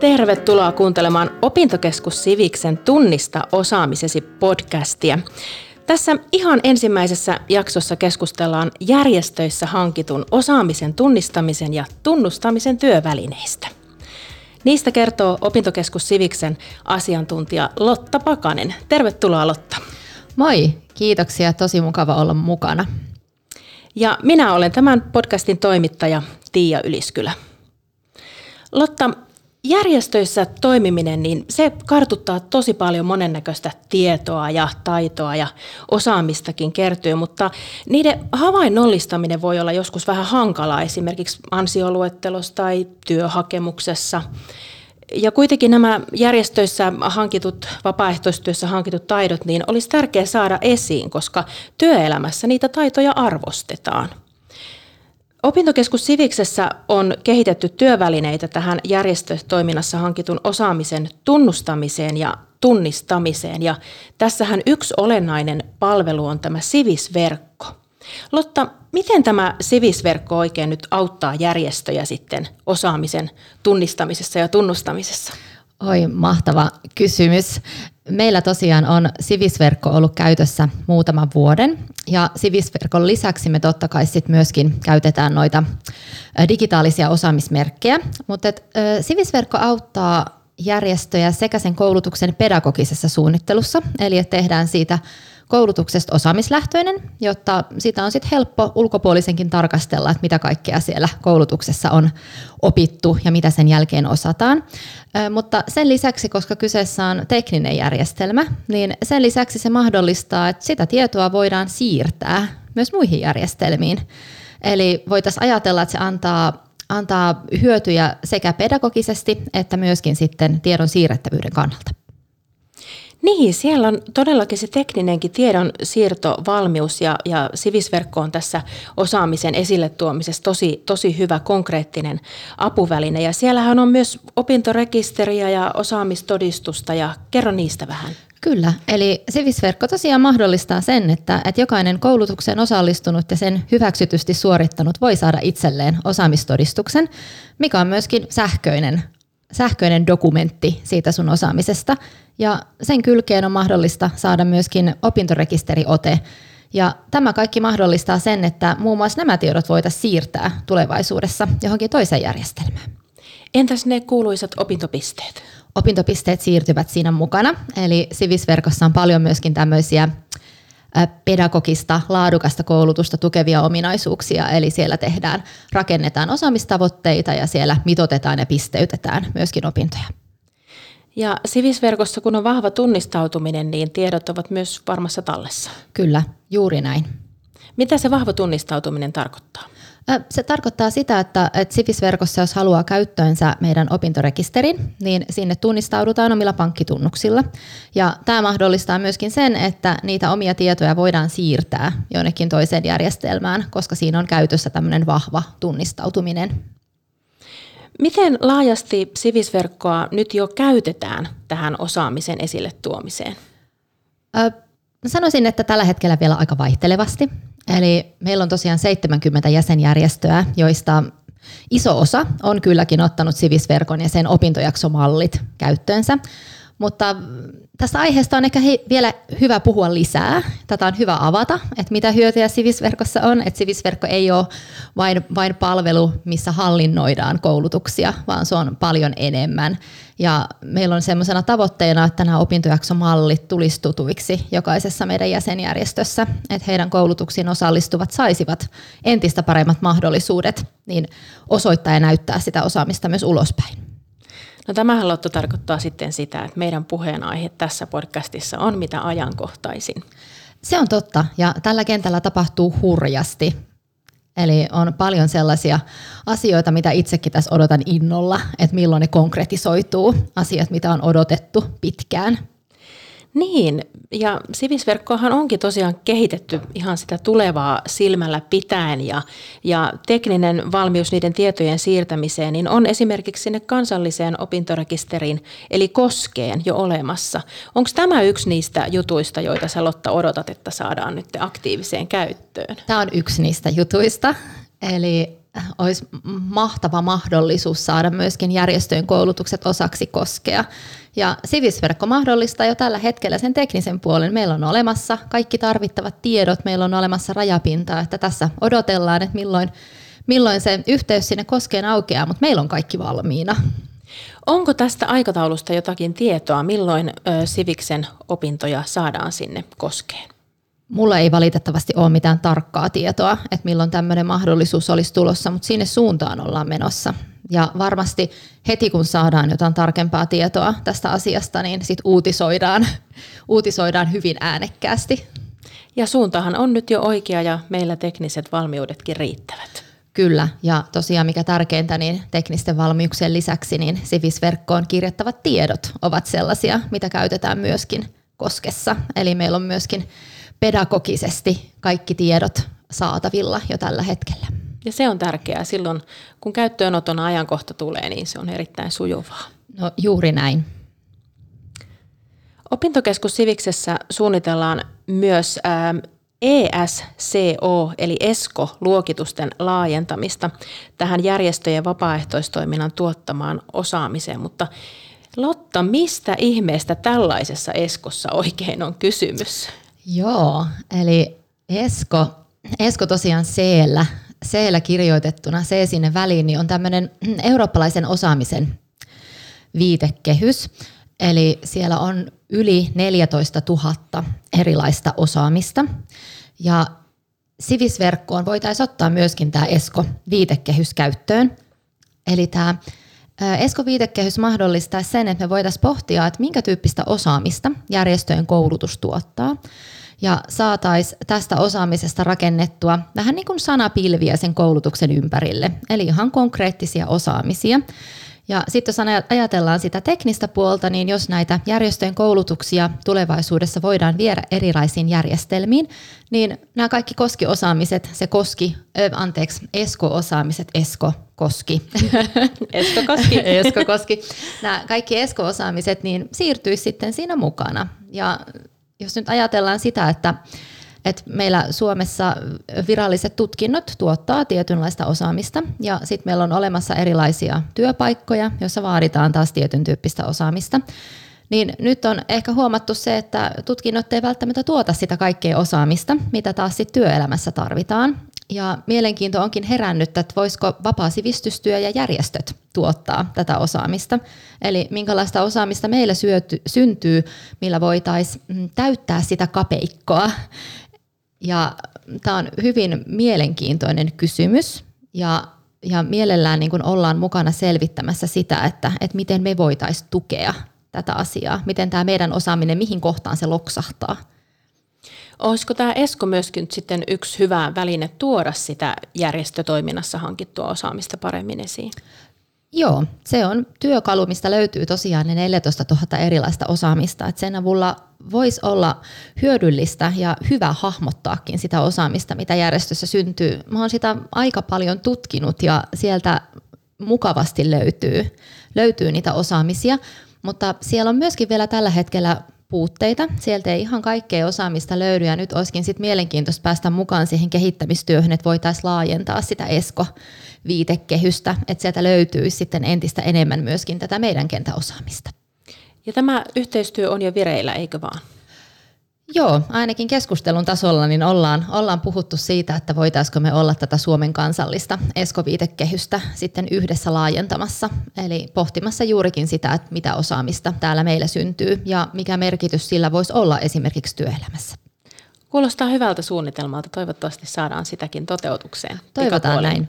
Tervetuloa kuuntelemaan Opintokeskus Siviksen Tunnista osaamisesi podcastia. Tässä ihan ensimmäisessä jaksossa keskustellaan järjestöissä hankitun osaamisen tunnistamisen ja tunnustamisen työvälineistä. Niistä kertoo Opintokeskus Siviksen asiantuntija Lotta Pakanen. Tervetuloa Lotta. Moi, kiitoksia. Tosi mukava olla mukana. Ja minä olen tämän podcastin toimittaja Tiia Yliskylä. Lotta, järjestöissä toimiminen, niin se kartuttaa tosi paljon monennäköistä tietoa ja taitoa ja osaamistakin kertyy, mutta niiden havainnollistaminen voi olla joskus vähän hankalaa esimerkiksi ansioluettelossa tai työhakemuksessa. Ja kuitenkin nämä järjestöissä hankitut, vapaaehtoistyössä hankitut taidot, niin olisi tärkeää saada esiin, koska työelämässä niitä taitoja arvostetaan. Opintokeskus Siviksessä on kehitetty työvälineitä tähän järjestötoiminnassa hankitun osaamisen tunnustamiseen ja tunnistamiseen. Ja tässähän yksi olennainen palvelu on tämä Sivisverkko. Lotta, miten tämä Sivisverkko oikein nyt auttaa järjestöjä sitten osaamisen tunnistamisessa ja tunnustamisessa? Oi, mahtava kysymys. Meillä tosiaan on Sivisverkko ollut käytössä muutaman vuoden ja Sivisverkon lisäksi me totta kai sit myöskin käytetään noita digitaalisia osaamismerkkejä, mutta et, Sivisverkko auttaa järjestöjä sekä sen koulutuksen pedagogisessa suunnittelussa, eli että tehdään siitä koulutuksesta osaamislähtöinen, jotta sitä on sitten helppo ulkopuolisenkin tarkastella, että mitä kaikkea siellä koulutuksessa on opittu ja mitä sen jälkeen osataan. Mutta sen lisäksi, koska kyseessä on tekninen järjestelmä, niin sen lisäksi se mahdollistaa, että sitä tietoa voidaan siirtää myös muihin järjestelmiin. Eli voitaisiin ajatella, että se antaa antaa hyötyjä sekä pedagogisesti että myöskin sitten tiedon siirrettävyyden kannalta. Niin, siellä on todellakin se tekninenkin tiedon siirtovalmius ja, ja sivisverkko on tässä osaamisen esille tuomisessa tosi, tosi hyvä konkreettinen apuväline. Ja siellähän on myös opintorekisteriä ja osaamistodistusta ja kerro niistä vähän. Kyllä, eli Sivisverkko tosiaan mahdollistaa sen, että, että jokainen koulutukseen osallistunut ja sen hyväksytysti suorittanut voi saada itselleen osaamistodistuksen, mikä on myöskin sähköinen sähköinen dokumentti siitä sun osaamisesta. Ja sen kylkeen on mahdollista saada myöskin opintorekisteriote. Ja tämä kaikki mahdollistaa sen, että muun muassa nämä tiedot voitaisiin siirtää tulevaisuudessa johonkin toiseen järjestelmään. Entäs ne kuuluisat opintopisteet? Opintopisteet siirtyvät siinä mukana. Eli Sivisverkossa on paljon myöskin tämmöisiä pedagogista, laadukasta koulutusta tukevia ominaisuuksia, eli siellä tehdään, rakennetaan osaamistavoitteita ja siellä mitotetaan ja pisteytetään myöskin opintoja. Ja Sivisverkossa, kun on vahva tunnistautuminen, niin tiedot ovat myös varmassa tallessa. Kyllä, juuri näin. Mitä se vahva tunnistautuminen tarkoittaa? Se tarkoittaa sitä, että, että Sivis-verkossa, jos haluaa käyttöönsä meidän opintorekisterin, niin sinne tunnistaudutaan omilla pankkitunnuksilla. Ja tämä mahdollistaa myöskin sen, että niitä omia tietoja voidaan siirtää jonnekin toiseen järjestelmään, koska siinä on käytössä tämmöinen vahva tunnistautuminen. Miten laajasti Sivisverkkoa nyt jo käytetään tähän osaamisen esille tuomiseen? Sanoisin, että tällä hetkellä vielä aika vaihtelevasti. Eli meillä on tosiaan 70 jäsenjärjestöä, joista iso osa on kylläkin ottanut Sivisverkon ja sen opintojaksomallit käyttöönsä. Mutta tästä aiheesta on ehkä vielä hyvä puhua lisää. Tätä on hyvä avata, että mitä hyötyjä Sivisverkossa on. Että Sivisverkko ei ole vain, vain palvelu, missä hallinnoidaan koulutuksia, vaan se on paljon enemmän. Ja meillä on semmoisena tavoitteena, että nämä opintojaksomallit tulisi tutuiksi jokaisessa meidän jäsenjärjestössä, että heidän koulutuksiin osallistuvat saisivat entistä paremmat mahdollisuudet niin osoittaa ja näyttää sitä osaamista myös ulospäin. No tämähän Lotto tarkoittaa sitten sitä, että meidän puheenaihe tässä podcastissa on mitä ajankohtaisin. Se on totta ja tällä kentällä tapahtuu hurjasti. Eli on paljon sellaisia asioita, mitä itsekin tässä odotan innolla, että milloin ne konkretisoituu, asiat, mitä on odotettu pitkään. Niin, ja sivisverkkoahan onkin tosiaan kehitetty ihan sitä tulevaa silmällä pitäen ja, ja tekninen valmius niiden tietojen siirtämiseen niin on esimerkiksi sinne kansalliseen opintorekisteriin eli koskeen jo olemassa. Onko tämä yksi niistä jutuista, joita sä Lotta odotat, että saadaan nyt aktiiviseen käyttöön? Tämä on yksi niistä jutuista. Eli olisi mahtava mahdollisuus saada myöskin järjestöjen koulutukset osaksi koskea. Ja Sivisverkko mahdollistaa jo tällä hetkellä sen teknisen puolen. Meillä on olemassa kaikki tarvittavat tiedot, meillä on olemassa rajapinta, että tässä odotellaan, että milloin, milloin se yhteys sinne koskeen aukeaa, mutta meillä on kaikki valmiina. Onko tästä aikataulusta jotakin tietoa, milloin Siviksen opintoja saadaan sinne koskeen? Mulla ei valitettavasti ole mitään tarkkaa tietoa, että milloin tämmöinen mahdollisuus olisi tulossa, mutta sinne suuntaan ollaan menossa. Ja varmasti heti kun saadaan jotain tarkempaa tietoa tästä asiasta, niin sit uutisoidaan, uutisoidaan hyvin äänekkäästi. Ja suuntahan on nyt jo oikea ja meillä tekniset valmiudetkin riittävät. Kyllä, ja tosiaan mikä tärkeintä, niin teknisten valmiuksien lisäksi niin Sivis-verkkoon kirjattavat tiedot ovat sellaisia, mitä käytetään myöskin koskessa. Eli meillä on myöskin pedagogisesti kaikki tiedot saatavilla jo tällä hetkellä. Ja se on tärkeää. Silloin kun käyttöönoton ajankohta tulee, niin se on erittäin sujuvaa. No juuri näin. Opintokeskus Siviksessä suunnitellaan myös ESCO eli ESCO-luokitusten laajentamista tähän järjestöjen vapaaehtoistoiminnan tuottamaan osaamiseen, mutta Lotta, mistä ihmeestä tällaisessa ESKossa oikein on kysymys? Joo, eli Esko, Esko tosiaan c c kirjoitettuna, C sinne väliin, niin on tämmöinen eurooppalaisen osaamisen viitekehys. Eli siellä on yli 14 000 erilaista osaamista. Ja Sivisverkkoon voitaisiin ottaa myöskin tämä ESCO-viitekehys käyttöön. Eli tämä ESCO-viitekehys mahdollistaa sen, että me voitaisiin pohtia, että minkä tyyppistä osaamista järjestöjen koulutus tuottaa – ja saataisiin tästä osaamisesta rakennettua vähän niin kuin sanapilviä sen koulutuksen ympärille, eli ihan konkreettisia osaamisia. Ja sitten jos ajatellaan sitä teknistä puolta, niin jos näitä järjestöjen koulutuksia tulevaisuudessa voidaan viedä erilaisiin järjestelmiin, niin nämä kaikki koskiosaamiset, se koski, äh, anteeksi, Esko-osaamiset, Esko, koski. Esko koski. Esko koski. Nämä kaikki Esko-osaamiset niin siirtyisi sitten siinä mukana. Ja jos nyt ajatellaan sitä, että että meillä Suomessa viralliset tutkinnot tuottaa tietynlaista osaamista ja sitten meillä on olemassa erilaisia työpaikkoja, joissa vaaditaan taas tietyn tyyppistä osaamista. Niin nyt on ehkä huomattu se, että tutkinnot ei välttämättä tuota sitä kaikkea osaamista, mitä taas sit työelämässä tarvitaan. Ja mielenkiinto onkin herännyt, että voisiko vapaa sivistystyö ja järjestöt tuottaa tätä osaamista. Eli minkälaista osaamista meillä syöty, syntyy, millä voitaisiin mm, täyttää sitä kapeikkoa. Ja tämä on hyvin mielenkiintoinen kysymys ja, ja mielellään niin kun ollaan mukana selvittämässä sitä, että, että miten me voitaisiin tukea tätä asiaa, miten tämä meidän osaaminen, mihin kohtaan se loksahtaa. Olisiko tämä ESKO myöskin sitten yksi hyvä väline tuoda sitä järjestötoiminnassa hankittua osaamista paremmin esiin? Joo, se on työkalu, mistä löytyy tosiaan ne 14 000 erilaista osaamista. Et sen avulla voisi olla hyödyllistä ja hyvä hahmottaakin sitä osaamista, mitä järjestössä syntyy. Mä oon sitä aika paljon tutkinut ja sieltä mukavasti löytyy, löytyy niitä osaamisia, mutta siellä on myöskin vielä tällä hetkellä puutteita. Sieltä ei ihan kaikkea osaamista löydy ja nyt olisikin sit mielenkiintoista päästä mukaan siihen kehittämistyöhön, että voitaisiin laajentaa sitä ESKO-viitekehystä, että sieltä löytyisi sitten entistä enemmän myöskin tätä meidän kentäosaamista. Ja tämä yhteistyö on jo vireillä, eikö vaan? Joo, ainakin keskustelun tasolla niin ollaan, ollaan puhuttu siitä, että voitaisiko me olla tätä Suomen kansallista eskoviitekehystä sitten yhdessä laajentamassa. Eli pohtimassa juurikin sitä, että mitä osaamista täällä meillä syntyy ja mikä merkitys sillä voisi olla esimerkiksi työelämässä. Kuulostaa hyvältä suunnitelmalta. Toivottavasti saadaan sitäkin toteutukseen. Toivotaan näin.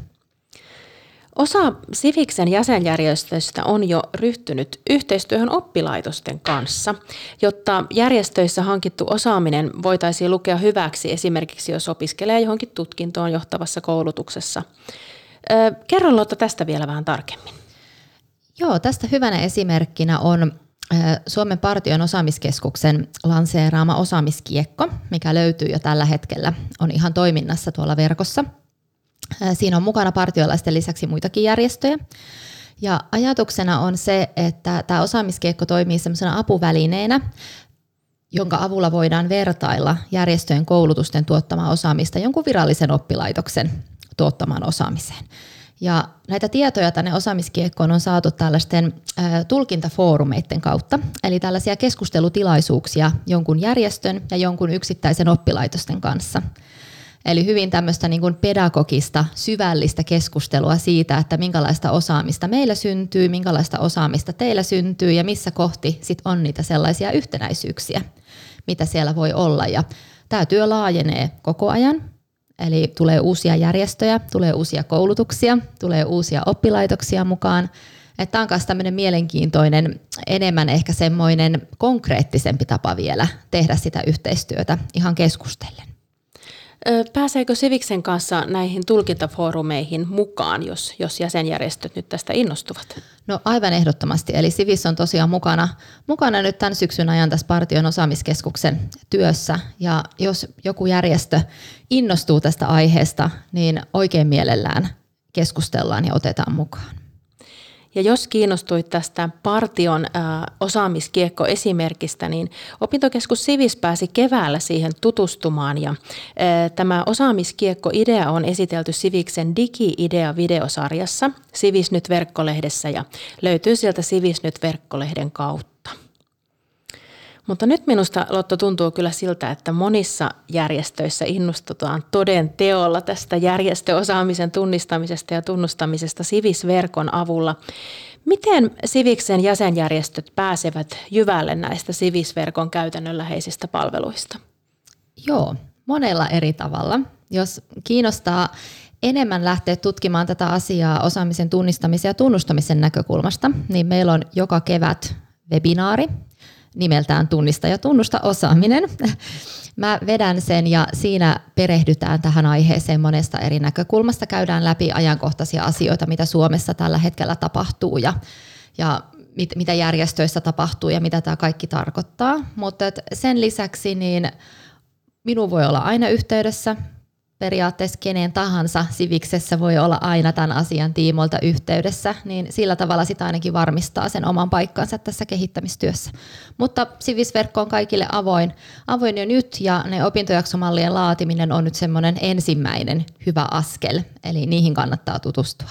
Osa Siviksen jäsenjärjestöistä on jo ryhtynyt yhteistyöhön oppilaitosten kanssa, jotta järjestöissä hankittu osaaminen voitaisiin lukea hyväksi esimerkiksi jos opiskelee johonkin tutkintoon johtavassa koulutuksessa. Kerro Lotta tästä vielä vähän tarkemmin. Joo, tästä hyvänä esimerkkinä on Suomen partion osaamiskeskuksen lanseeraama osaamiskiekko, mikä löytyy jo tällä hetkellä, on ihan toiminnassa tuolla verkossa – Siinä on mukana partiolaisten lisäksi muitakin järjestöjä. Ja ajatuksena on se, että tämä osaamiskiekko toimii sellaisena apuvälineenä, jonka avulla voidaan vertailla järjestöjen koulutusten tuottamaa osaamista jonkun virallisen oppilaitoksen tuottamaan osaamiseen. Ja näitä tietoja tänne osaamiskiekkoon on saatu tällaisten tulkintafoorumeiden kautta, eli tällaisia keskustelutilaisuuksia jonkun järjestön ja jonkun yksittäisen oppilaitosten kanssa. Eli hyvin tämmöistä niin kuin pedagogista, syvällistä keskustelua siitä, että minkälaista osaamista meillä syntyy, minkälaista osaamista teillä syntyy ja missä kohti sit on niitä sellaisia yhtenäisyyksiä, mitä siellä voi olla. Ja tämä työ laajenee koko ajan, eli tulee uusia järjestöjä, tulee uusia koulutuksia, tulee uusia oppilaitoksia mukaan. Että on myös tämmöinen mielenkiintoinen, enemmän ehkä semmoinen konkreettisempi tapa vielä tehdä sitä yhteistyötä ihan keskustellen. Pääseekö Siviksen kanssa näihin tulkintafoorumeihin mukaan, jos, jos jäsenjärjestöt nyt tästä innostuvat? No aivan ehdottomasti. Eli Sivis on tosiaan mukana, mukana nyt tämän syksyn ajan tässä Partion osaamiskeskuksen työssä. Ja jos joku järjestö innostuu tästä aiheesta, niin oikein mielellään keskustellaan ja otetaan mukaan. Ja jos kiinnostuit tästä Partion äh, osaamiskiekko-esimerkistä, niin opintokeskus Sivis pääsi keväällä siihen tutustumaan. Ja äh, tämä osaamiskiekko-idea on esitelty Siviksen Digi-idea-videosarjassa Sivis nyt verkkolehdessä ja löytyy sieltä Sivis nyt verkkolehden kautta. Mutta nyt minusta, Lotto, tuntuu kyllä siltä, että monissa järjestöissä innostutaan toden teolla tästä järjestöosaamisen tunnistamisesta ja tunnustamisesta Sivis-verkon avulla. Miten Siviksen jäsenjärjestöt pääsevät jyvälle näistä Sivis-verkon käytännönläheisistä palveluista? Joo, monella eri tavalla. Jos kiinnostaa enemmän lähteä tutkimaan tätä asiaa osaamisen tunnistamisen ja tunnustamisen näkökulmasta, niin meillä on joka kevät webinaari, nimeltään Tunnista ja tunnusta osaaminen. Mä vedän sen ja siinä perehdytään tähän aiheeseen monesta eri näkökulmasta. Käydään läpi ajankohtaisia asioita, mitä Suomessa tällä hetkellä tapahtuu ja, ja mit, mitä järjestöissä tapahtuu ja mitä tämä kaikki tarkoittaa. Mutta sen lisäksi niin minun voi olla aina yhteydessä periaatteessa kenen tahansa siviksessä voi olla aina tämän asian tiimoilta yhteydessä, niin sillä tavalla sitä ainakin varmistaa sen oman paikkansa tässä kehittämistyössä. Mutta sivisverkko on kaikille avoin, avoin jo nyt ja ne opintojaksomallien laatiminen on nyt semmoinen ensimmäinen hyvä askel, eli niihin kannattaa tutustua.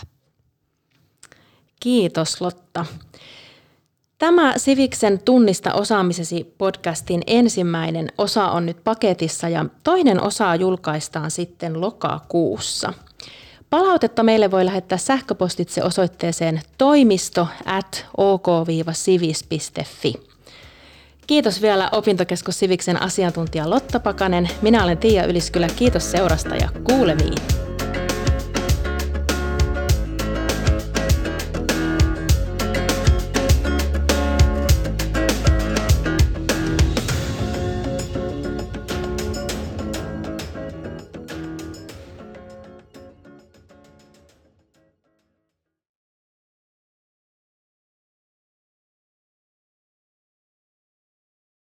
Kiitos Lotta. Tämä Siviksen Tunnista osaamisesi podcastin ensimmäinen osa on nyt paketissa ja toinen osa julkaistaan sitten lokakuussa. Palautetta meille voi lähettää sähköpostitse osoitteeseen toimisto at ok-sivis.fi. Kiitos vielä Opintokeskus Siviksen asiantuntija Lotta Pakanen. Minä olen Tiia Yliskylä. Kiitos seurasta ja kuulemiin.